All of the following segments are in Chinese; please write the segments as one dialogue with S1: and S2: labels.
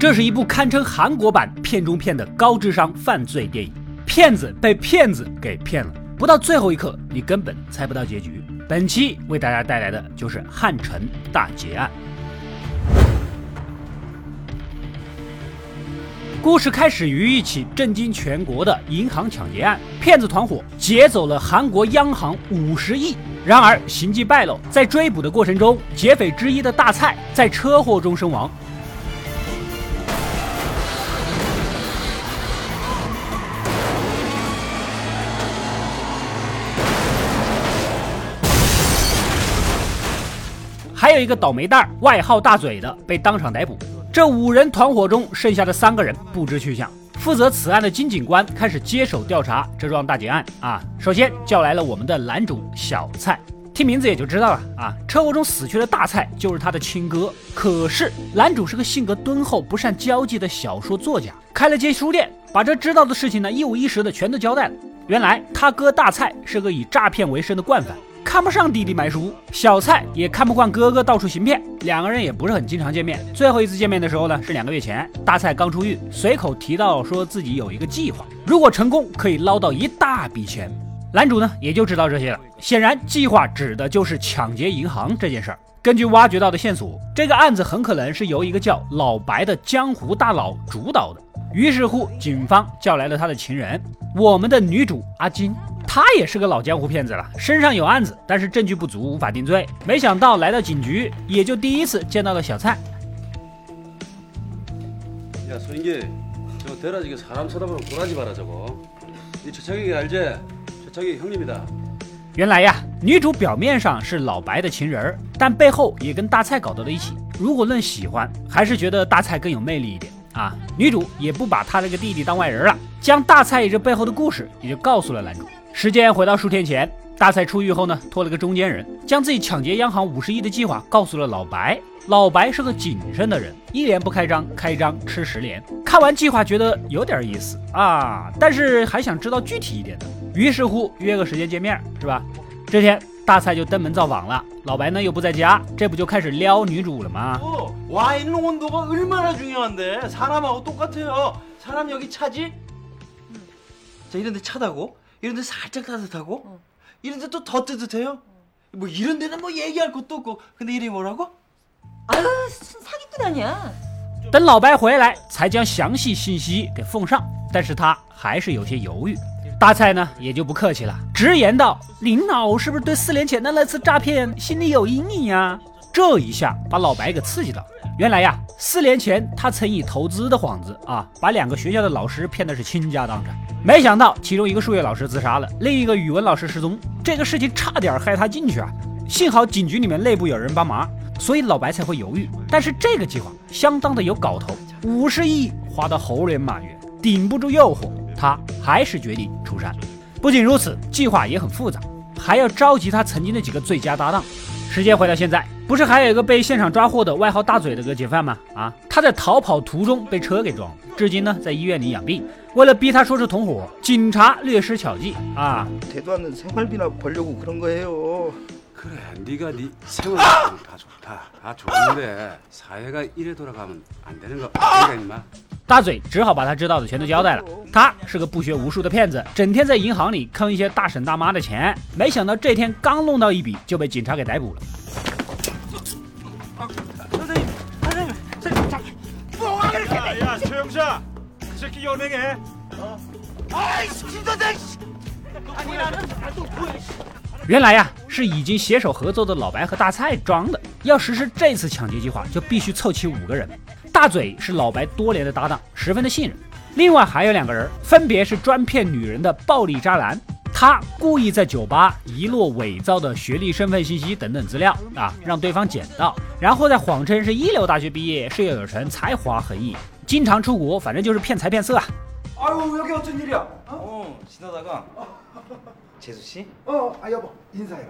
S1: 这是一部堪称韩国版片中片的高智商犯罪电影，骗子被骗子给骗了，不到最后一刻，你根本猜不到结局。本期为大家带来的就是汉城大劫案。故事开始于一起震惊全国的银行抢劫案，骗子团伙劫走了韩国央行五十亿。然而行迹败露，在追捕的过程中，劫匪之一的大蔡在车祸中身亡。还有一个倒霉蛋，外号大嘴的被当场逮捕。这五人团伙中剩下的三个人不知去向。负责此案的金警官开始接手调查这桩大劫案啊。首先叫来了我们的男主小蔡，听名字也就知道了啊。车祸中死去的大蔡就是他的亲哥。可是男主是个性格敦厚、不善交际的小说作家，开了间书店，把这知道的事情呢一五一十的全都交代了。原来他哥大蔡是个以诈骗为生的惯犯。看不上弟弟买书，小蔡也看不惯哥哥到处行骗，两个人也不是很经常见面。最后一次见面的时候呢，是两个月前，大蔡刚出狱，随口提到说自己有一个计划，如果成功可以捞到一大笔钱。男主呢也就知道这些了，显然计划指的就是抢劫银行这件事儿。根据挖掘到的线索，这个案子很可能是由一个叫老白的江湖大佬主导的。于是乎，警方叫来了他的情人，我们的女主阿金。他也是个老江湖骗子了，身上有案子，但是证据不足，无法定罪。没想到来到警局，也就第一次见到了小蔡。
S2: 야소인기저대라지게사람쳐다보는고라지마라저거이최창이알지최창이형님이다
S1: 原来呀，女主表面上是老白的情人，但背后也跟大蔡搞到了一起。如果论喜欢，还是觉得大蔡更有魅力一点啊。女主也不把他这个弟弟当外人了，将大蔡这背后的故事也就告诉了男主。 时间回到数天前，大蔡出狱后呢，托了个中间人，将自己抢劫央行五十亿的计划告诉了老白。老白是个谨慎的人，一年不开张，开张吃十年。看完计划觉得有点意思啊，但是还想知道具体一点的，于是乎约个时间见面，是吧？这天大蔡就登门造访了，老白呢又不在家，这不就开始撩女主了吗？
S2: 와인온도가얼마나중요한데사람하고똑같아요사람여기차지자이런데차다고 이런데 살짝 따뜻하고 어. 이런데 또 더 뜨뜻해요. 뭐 이런 데는 뭐 얘기할 것도 없고 근데 이름이 뭐라고?
S3: 아유 사기꾼 아니야.
S1: 等老白回来，才将详细信息给奉上。但是他还是有些犹豫。大蔡呢，也就不客气了，直言道：“林老是不是对四年前那那次诈骗心里有阴影呀？”原来呀， 四年前他曾以投资的幌子啊，把两个学校的老师骗的是倾家荡产。没想到其中一个数学老师自杀了，另一个语文老师失踪，这个事情差点害他进去啊！幸好警局里面内部有人帮忙，所以老白才会犹豫。但是这个计划相当的有搞头，五十亿花得猴年马月，顶不住诱惑，他还是决定出山。不仅如此，计划也很复杂，还要召集他曾经的几个最佳搭档。时间回到现在，不是还有一个被现场抓获的外号大嘴的个劫犯吗？啊，他在逃跑途中被车给撞了，至今呢在医院里养病。为了逼他说出同伙，警察略施巧计啊。大嘴只好把他知道的全都交代了。他是个不学无术的骗子整天在银行里坑一些大婶大妈的钱。没想到这天刚弄到一笔就被警察给逮捕了。原来呀是已经携手合作的老白和大菜装的要实施这次抢劫计划就必须凑齐五个人大嘴是老白多年的搭档，十分的信任。另外还有两个人，分别是专骗女人的暴力渣男。他故意在酒吧遗落伪造的学历、身份信息等等资料啊，让对方捡到，然后再谎称是一流大学毕业，事业有成，才华横溢，经常出国，反正就是骗财骗色啊。
S2: 아유여기어쩐일이야어지나다가재수씨어아여보인사해라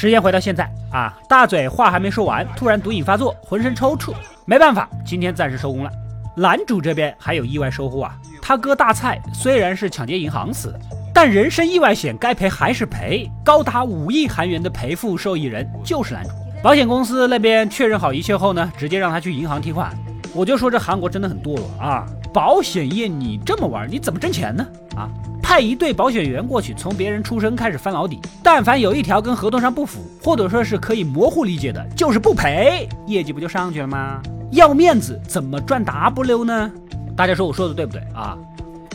S1: 时间回到现在啊，大嘴话还没说完，突然毒瘾发作，浑身抽搐，没办法，今天暂时收工了。男主这边还有意外收获啊，他哥大蔡虽然是抢劫银行死的，但人身意外险该赔还是赔，高达五亿韩元的赔付受益人就是男主。保险公司那边确认好一切后呢，直接让他去银行提款。我就说这韩国真的很堕落啊！保险业你这么玩，你怎么挣钱呢？啊！派一队保险员过去，从别人出生开始翻老底。但凡有一条跟合同上不符，或者说是可以模糊理解的，就是不赔，业绩不就上去了吗？要面子怎么赚 W 呢？大家说我说的对不对啊？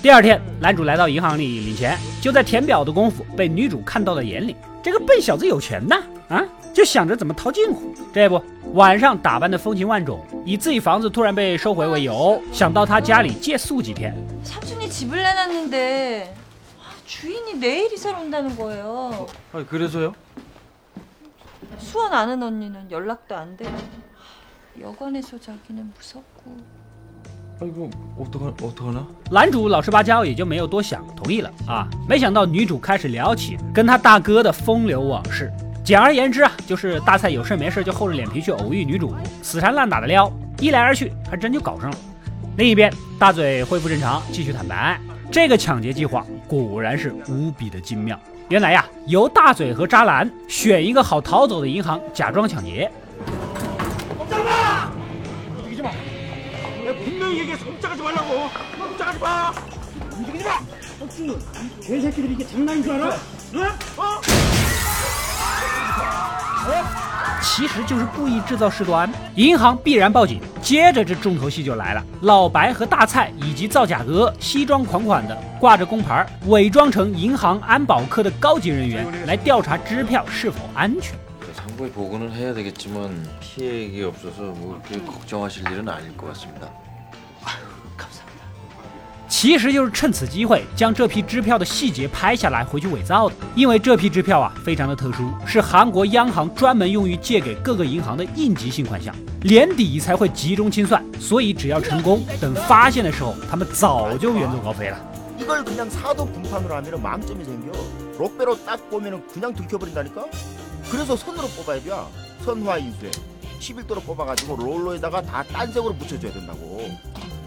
S1: 第二天，男主来到银行里领钱，就在填表的功夫被女主看到了眼里。这个笨小子有钱呐，啊，就想着怎么套近乎。这不，晚上打扮的风情万种，以自己房子突然被收回为由，想到他家里借宿几天。
S3: 주인이 내일 이사를 온다는 거예요.
S2: 아 그래서요?
S3: 수원 아는 언니는 연락도 안 되고 하, 여관에서 자기는 무섭고
S2: 아이고 어떡하 어떡하나?
S1: 男主老实巴交，也就没有多想，同意了啊。没想到女主开始聊起跟他大哥的风流往事。简而言之啊，就是大蔡有事没事就厚着脸皮去偶遇女主，死缠烂打的撩，一来二去还真就搞上了。另一边，大嘴恢复正常，继续坦白， 这个抢劫计划果然是无比的精妙。原来呀，由大嘴和渣男选一个好逃走的银行，假装抢劫。
S4: 내가 분명히 얘기해서 꼼짝하지 말라고 꼼짝하지 마 움직이지 마 개새끼들이 이게 장난인 줄 알아? 응? 어?
S1: 其实就是故意制造事端，银行必然报警。接着这重头戏就来了，老白和大蔡以及造假哥西装款款的，挂着工牌，伪装成银行安保科的高级人员来调查支票是否安全。
S5: 상부에 보고는 해야 되겠지만 피해액이 없어서 뭐 그렇게 걱정하실 일은 아닐 것 같습니다.
S1: 其实就是趁此机会将这批支票的细节拍下来回去伪造的，因为这批支票啊非常的特殊，是韩国央行专门用于借给各个银行的应急性款项，年底才会集中清算，所以只要成功，等发现的时候，他们早就远走高飞了。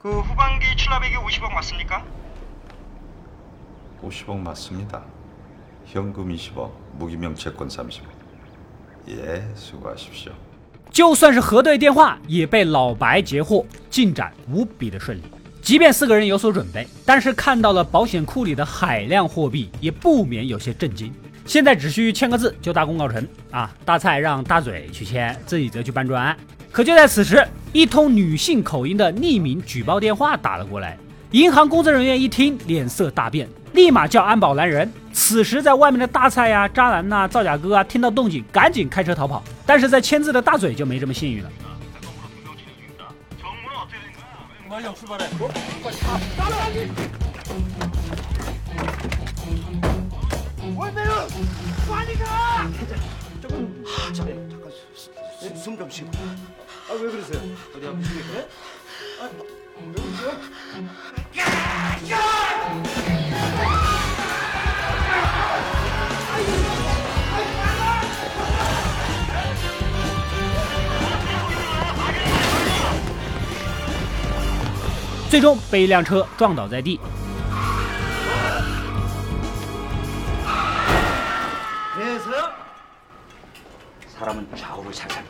S6: 그 후반기 출납액이 50억 맞습니까?
S7: 50억 맞습니다. 현금 20억, 무기명 채권 30억. 예, 수고하십시오.
S1: 就算是核对电话，也被老白截获，进展无比的顺利。即便四个人有所准备，但是看到了保险库里的海量货币，也不免有些震惊。现在只需签个字就大功告成啊！大蔡让大嘴去签，自己则去搬砖。 可就在此时，一通女性口音的匿名举报电话打了过来。银行工作人员一听，脸色大变，立马叫安保来人。此时，在外面的大蔡呀、渣男呐、造假哥啊，听到动静，赶紧开车逃跑。但是在签字的大嘴就没这么幸运了。
S2: 말량 출발해.
S4: 숨좀 쉬고
S2: 아왜 그러세요? 어디 아프시겠어요? 아,
S1: 最终被一辆车撞倒在地。
S2: 그래서요?
S6: 사람은 좌우를 잘 살펴야 돼요.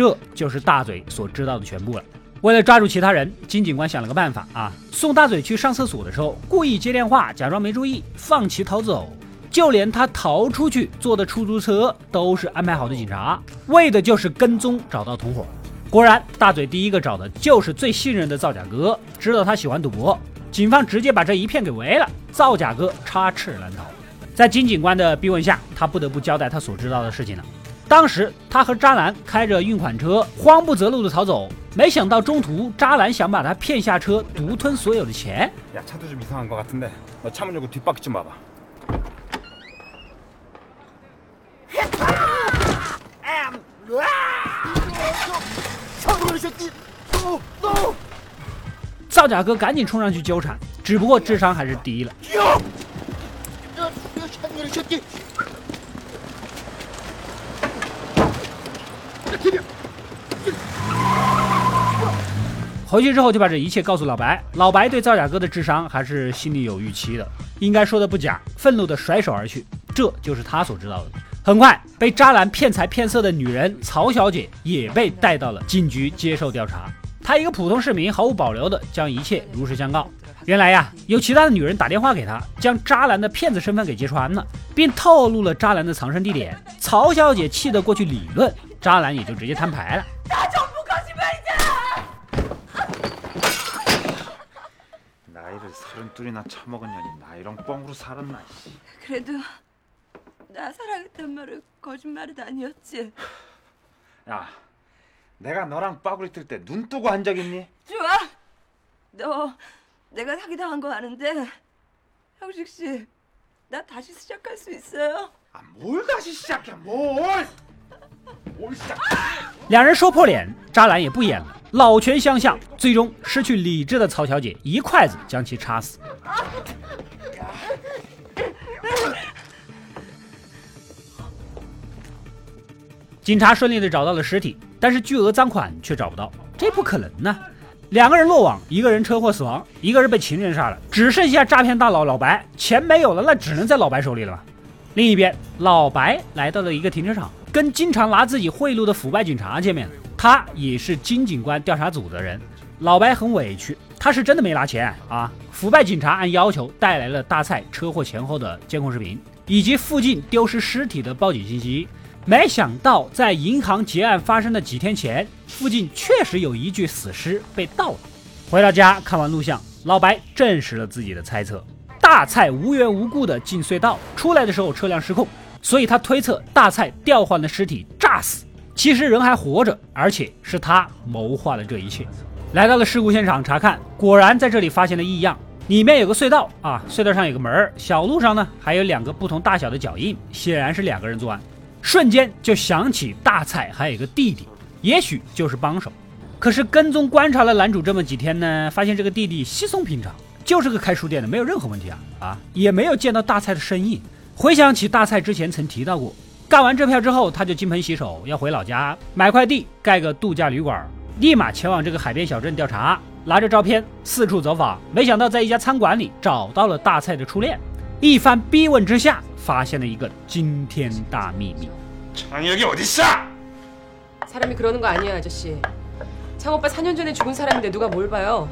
S1: 这就是大嘴所知道的全部了。为了抓住其他人，金警官想了个办法啊，送大嘴去上厕所的时候，故意接电话，假装没注意，放其逃走。就连他逃出去坐的出租车都是安排好的警察，为的就是跟踪找到同伙。果然，大嘴第一个找的就是最信任的造假哥，知道他喜欢赌博，警方直接把这一片给围了。造假哥插翅难逃，在金警官的逼问下，他不得不交代他所知道的事情了。当时他和渣男开着运款车，慌不择路的逃走，没想到中途渣男想把他骗下车，独吞所有的钱。
S8: 车子有点异响，我看看。我车门有
S4: 个凸起，你看看。
S1: 造假哥赶紧冲上去纠缠，只不过智商还是低了。回去之后就把这一切告诉老白，老白对造假哥的智商还是心里有预期的，应该说的不假，愤怒的甩手而去。这就是他所知道的。很快，被渣男骗财骗色的女人曹小姐也被带到了警局接受调查。她一个普通市民，毫无保留的将一切如实相告。原来呀，有其他的女人打电话给他，将渣男的骗子身份给揭穿了，并透露了渣男的藏身地点。曹小姐气得过去理论，渣男也就直接摊牌了。那就不可惜被见。
S8: 나이를서른둘이나처먹은년이나이런뻥으로살나
S3: 그래도나사
S8: 랑
S3: 했던말거짓말은아니었지
S8: 야내가너랑빠리때눈뜨고한적니
S3: 좋아너 이나 처먹은 년이 나이랑
S8: 뻥으로 살았나 씨.
S3: 그래도 나 사랑했단 말은 거짓말은 아니었지.
S8: 야 내가 너랑 빠구리 뜰 때 눈 뜨고 한 적 있니?
S3: 좋아. 너 내가 사기당한 거 아는데 형식 씨, 나 다시 시작할 수 있어요?
S8: 아 뭘 다시 시작해 뭘 뭘 시작
S1: 两人说破脸，渣男也不演了，老拳相向，最终失去理智的曹小姐一筷子将其插死。警察顺利的找到了尸体，但是巨额赃款却找不到，这不可能呢！ 两个人落网，一个人车祸死亡，一个人被情人杀了，只剩下诈骗大佬老白，钱没有了，那只能在老白手里了。另一边，老白来到了一个停车场，跟经常拿自己贿赂的腐败警察见面。他也是金警官调查组的人。老白很委屈，他是真的没拿钱啊！腐败警察按要求带来了大蔡车祸前后的监控视频，以及附近丢失尸体的报警信息。没想到，在银行劫案发生的几天前，附近确实有一具死尸被盗了。回到家看完录像，老白证实了自己的猜测。大蔡无缘无故的进隧道，出来的时候车辆失控，所以他推测大蔡调换的尸体炸死，其实人还活着，而且是他谋划了这一切。来到了事故现场查看，果然在这里发现了异样，里面有个隧道啊，隧道上有个门儿，小路上呢还有两个不同大小的脚印，显然是两个人作案。瞬间就想起大蔡还有一个弟弟，也许就是帮手。可是跟踪观察了男主这么几天呢，发现这个弟弟稀松平常。就是个开书店的，没有任何问题啊啊，也没有见到大蔡的身影。回想起大蔡之前曾提到过，干完这票之后，他就金盆洗手，要回老家买块地，盖个度假旅馆，立马前往这个海边小镇调查，拿着照片四处走访。没想到在一家餐馆里找到了大蔡的初恋，一番逼问之下，发现了一个惊天大秘密。
S8: 장혁이 어딨어?
S9: 사람이 그러는 거 아니에요, 아저씨. 창 오빠 4년 전에 죽은 사람인데 누가 뭘 봐요?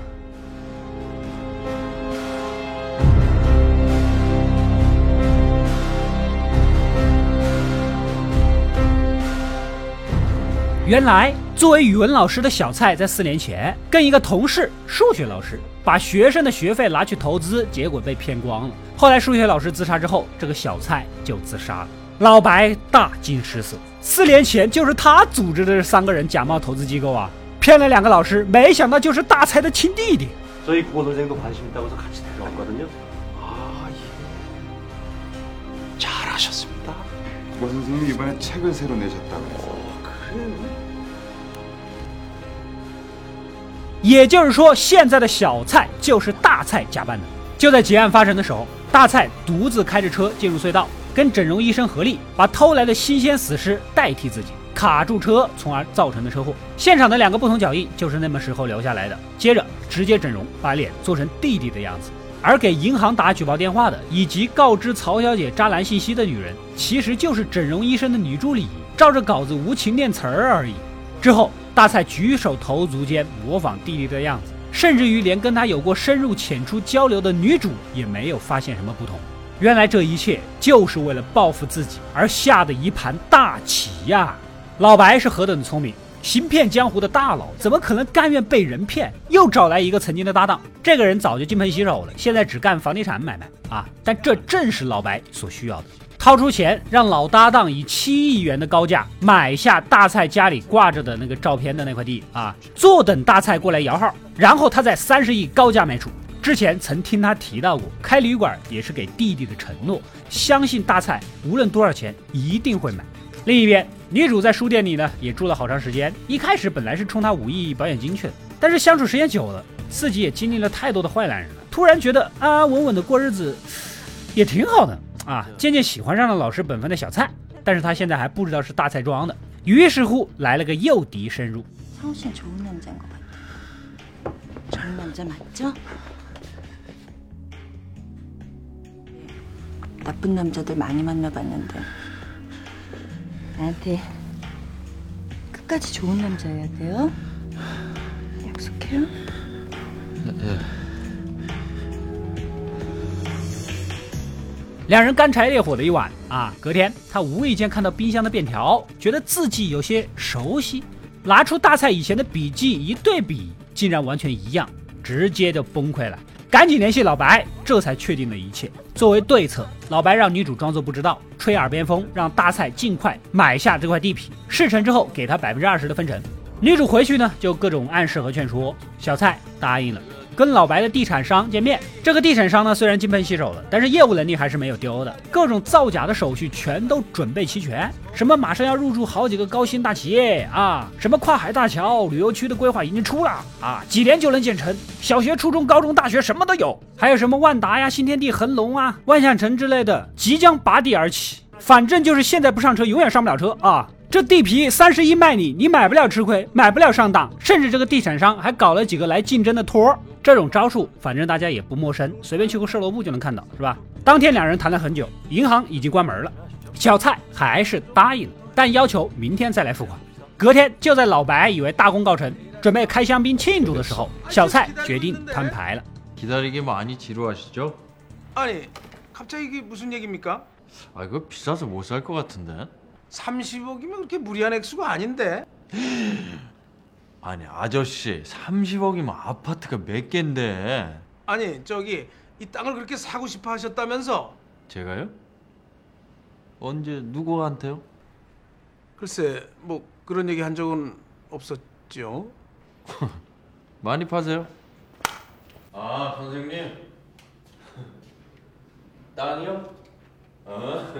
S1: 原来，作为语文老师的小蔡，在四年前跟一个同事数学老师把学生的学费拿去投资，结果被骗光了。后来数学老师自杀之后，这个小蔡就自杀了。老白大惊失色，四年前就是他组织的这三个人假冒投资机构啊，骗了两个老师，没想到就是大蔡的亲弟弟。
S2: 저희 국어 선생도 관심 있다고 해서 같이 데려왔거든요. 아 예. 잘하셨습니다.
S7: 국어 선생님이 이번에 책을 새로 내셨다면서.
S1: 也就是说，现在的小蔡就是大蔡假扮的。就在劫案发生的时候，大蔡独自开着车进入隧道，跟整容医生合力把偷来的新鲜死尸代替自己，卡住车，从而造成的车祸。现场的两个不同脚印就是那么时候留下来的。接着直接整容，把脸做成弟弟的样子。而给银行打举报电话的，以及告知曹小姐渣男信息的女人，其实就是整容医生的女助理，照着稿子无情念词儿而已。之后，大蔡举手投足间模仿弟弟的样子，甚至于连跟他有过深入浅出交流的女主也没有发现什么不同。原来这一切就是为了报复自己而下的一盘大棋呀！老白是何等的聪明，行骗江湖的大佬怎么可能甘愿被人骗？又找来一个曾经的搭档，这个人早就金盆洗手了，现在只干房地产买卖啊！但这正是老白所需要的，掏出钱让老搭档以七亿元的高价买下大蔡家里挂着的那个照片的那块地啊，坐等大蔡过来摇号，然后他在三十亿高价卖出。之前曾听他提到过，开旅馆也是给弟弟的承诺，相信大蔡无论多少钱一定会买。另一边，女主在书店里呢也住了好长时间。一开始本来是冲他五亿保险金去的，但是相处时间久了，自己也经历了太多的坏男人了，突然觉得安安稳稳的过日子也挺好的啊，渐渐喜欢上了老实本分的小蔡。但是他现在还不知道是大蔡装的，于是乎来了个诱敌深入。
S3: 상우씨좋은 남자인 것 같아. 좋은 남자 맞죠? 나쁜 남자들 많이 만나봤는데 나한테 끝까지 좋은 남자여야 돼요. 약속해요?
S1: 两人干柴烈火的一晚啊，隔天他无意间看到冰箱的便条，觉得字迹有些熟悉，拿出大蔡以前的笔记一对比，竟然完全一样，直接就崩溃了。赶紧联系老白，这才确定了一切。作为对策，老白让女主装作不知道，吹耳边风，让大蔡尽快买下这块地皮，事成之后给他百分之二十的分成。女主回去呢，就各种暗示和劝说，小蔡答应了。跟老白的地产商见面，这个地产商呢虽然金盆洗手了，但是业务能力还是没有丢的，各种造假的手续全都准备齐全。什么马上要入驻好几个高新大企业啊，什么跨海大桥、旅游区的规划已经出了啊，几年就能建成，小学、初中、高中、大学什么都有，还有什么万达呀、新天地、恒隆啊、万象城之类的即将拔地而起，反正就是现在不上车，永远上不了车啊。这地皮三十一卖你，你买不了吃亏，买不了上当，甚至这个地产商还搞了几个来竞争的托儿。这种招数，反正大家也不陌生，随便去个售楼部就能看到，是吧？当天两人谈了很久，银行已经关门了，小蔡还是答应了，但要求明天再来付款。隔天，就在老白以为大功告成，准备开香槟庆祝的时候，小蔡决定摊牌了。
S5: 기다리기많이지루하시죠
S10: 아니 갑자기 이게 무슨 얘기입니까?
S5: 아 이거 비싸서 못살것 같은데
S10: 30억이면 그렇게 무리한 액수가 아닌데
S5: 아니 아저씨 30억이면 아파트가 몇 갠데
S10: 아니 저기 이 땅을 그렇게 사고 싶어 하셨다면서
S5: 제가요? 언제 누구한테요?
S10: 글쎄 뭐 그런 얘기 한 적은 없었죠
S5: 많이 파세요? 아 선생님 땅이요? 어?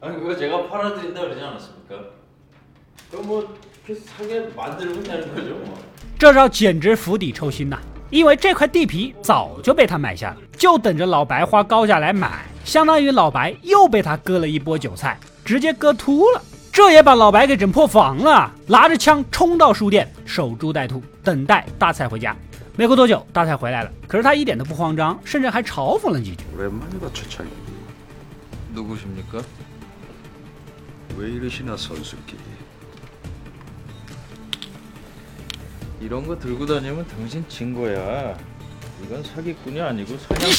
S5: 아니 그거 제가 팔아드린다 그러지 않았습니까? 그럼 뭐 이렇게 사게 만들면 되는 거죠 뭐
S1: 这招简直釜底抽薪呐！因为这块地皮早就被他买下了，就等着老白花高价来买，相当于老白又被他割了一波韭菜，直接割秃了。这也把老白给整破防了，拿着枪冲到书店，守株待兔，等待大蔡回家。没过多久，大蔡回来了，可是他一点都不慌张，甚至还嘲讽了几句。
S7: 왜 이러시나 선수끼리
S5: 이런 거 들고 다니면 당신 진 거야 이건 사기꾼이 아니고 사냥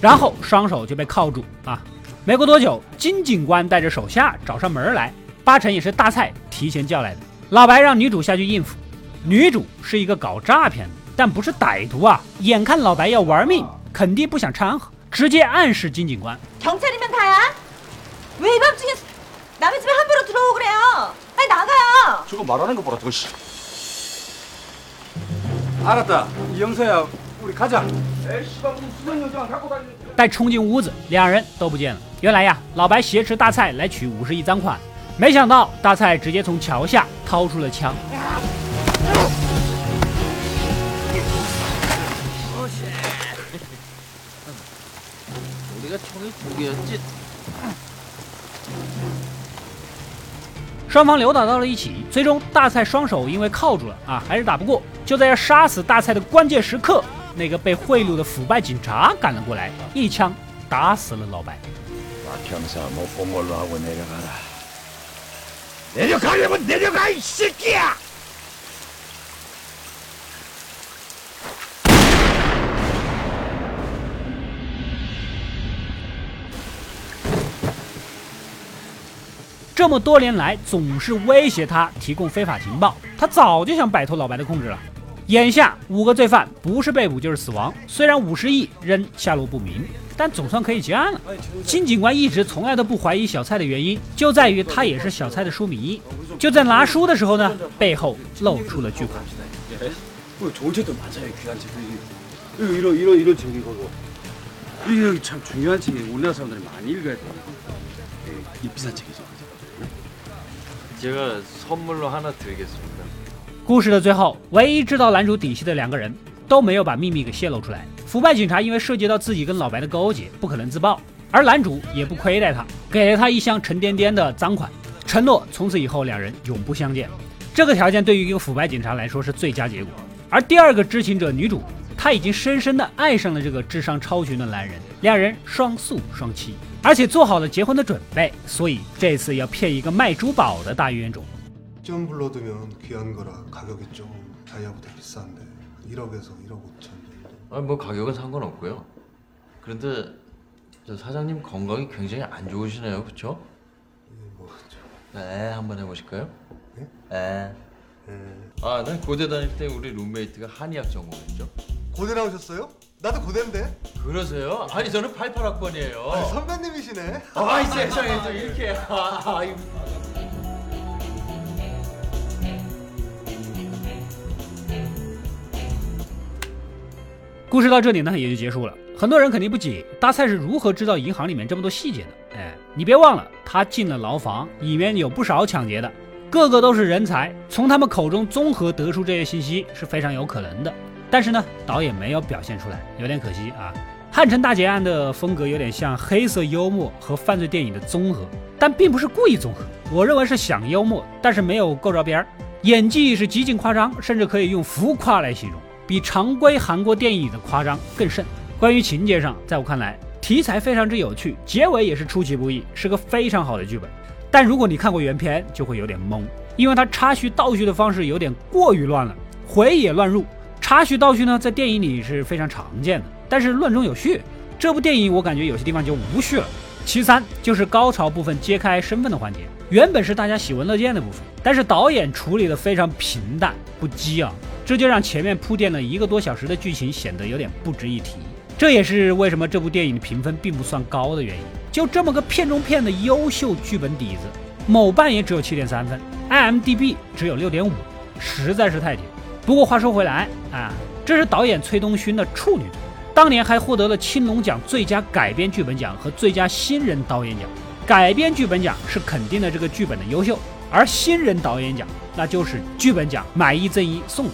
S1: 然后双手就被铐住啊！没过多久，金警官带着手下找上门来，八成也是大蔡提前叫来的。老白让女主下去应付，女主是一个搞诈骗的，但不是歹徒啊！眼看老白要玩命，肯定不想掺和，直接暗示金警官
S3: 경찰이면 다야? 왜 이 밤중에 남의 집에 함부로 들어오고 그래요? 빨리 나가요.
S4: 저거 말하는 거 보라 저거 씨.
S10: 알았다 이영서야 우리 가자
S1: 待冲进屋子，两人都不见了。原来呀，老白挟持大蔡来取五十亿赃款，没想到大蔡直接从桥下掏出了枪。 双方扭打到了一起，最终大菜双手因为铐住了啊，还是打不过。就在要杀死大菜的关键时刻，那个被贿赂的腐败警察赶了过来，一枪打死了老白。这么多年来总是威胁他提供非法情报，他早就想摆脱老白的控制了。眼下五个罪犯不是被捕就是死亡，虽然五十亿仍下落不明，但总算可以结案了。金警官一直从来都不怀疑小蔡的原因，就在于他也是小蔡的书迷。就在拿书的时候呢，背后露出了巨款。
S7: 뭐 좋은 책도 많잖아요 귀한 책들이 이거 이런 이런 이런 책이 그거 이게 참 중요한 책이 우리나라 사람들이 많이 읽어야 돼 이 비싼 책이죠
S5: 제가 선물로 하나 드리겠습니다.
S1: 故事的最后，唯一知道男主底细的两个人都没有把秘密给泄露出来。腐败警察因为涉及到自己跟老白的勾结，不可能自爆，而男主也不亏待他，给了他一箱沉甸甸的赃款，承诺从此以后两人永不相见。这个条件对于一个腐败警察来说是最佳结果。而第二个知情者女主，她已经深深的爱上了这个智商超群的男人，两人双宿双栖， 而且做好了结婚的准备，所以这次要骗一个卖珠宝的大冤种。
S11: 좀 불러두면 귀한 거라 가격이 좀 다이아보다 비싼데 1억에서 1억 5천 정도.
S5: 아, 뭐 가격은 상관없고요. 그런데 저 사장님 건강이 굉장히 안 좋으시네요, 그렇죠?
S11: 뭐
S5: 네, 한번 해보실까요?
S11: 네?
S5: 네. 아, 난 고대 다닐 때 우리 룸메이트가 한의학 전공했죠.
S11: 고대 나오셨어요? 나도 고대인데.
S5: 그러세요? 아니 저는 88학번이에요.
S11: 아니, 선배님이시네.
S5: 아, 이 세상에 또 이렇게. 아, 아, 이-
S1: 故事到这里呢也就结束了。很多人肯定不解，大蔡是如何知道银行里面这么多细节的？哎，你别忘了，他进了牢房，里面有不少抢劫的，个个都是人才，从他们口中综合得出这些信息是非常有可能的。 但是呢，导演没有表现出来，有点可惜啊。汉城大劫案的风格有点像黑色幽默和犯罪电影的综合，但并不是故意综合，我认为是想幽默，但是没有够着边儿。演技是极尽夸张，甚至可以用浮夸来形容，比常规韩国电影里的夸张更甚。关于情节上，在我看来，题材非常之有趣，结尾也是出其不意，是个非常好的剧本。但如果你看过原片，就会有点懵，因为它插叙倒叙的方式有点过于乱了，回也乱入。插叙倒叙呢，在电影里是非常常见的，但是乱中有序。这部电影我感觉有些地方就无序了。其三就是高潮部分揭开身份的环节，原本是大家喜闻乐见的部分，但是导演处理的非常平淡不激昂，这就让前面铺垫了一个多小时的剧情显得有点不值一提。这也是为什么这部电影的评分并不算高的原因。就这么个片中片的优秀剧本底子，某瓣也只有七点三分，IMDB 只有六点五，实在是太低。不过话说回来啊，这是导演崔东勋的处女作，当年还获得了青龙奖最佳改编剧本奖和最佳新人导演奖。改编剧本奖是肯定了这个剧本的优秀，而新人导演奖那就是剧本奖买一赠一送的。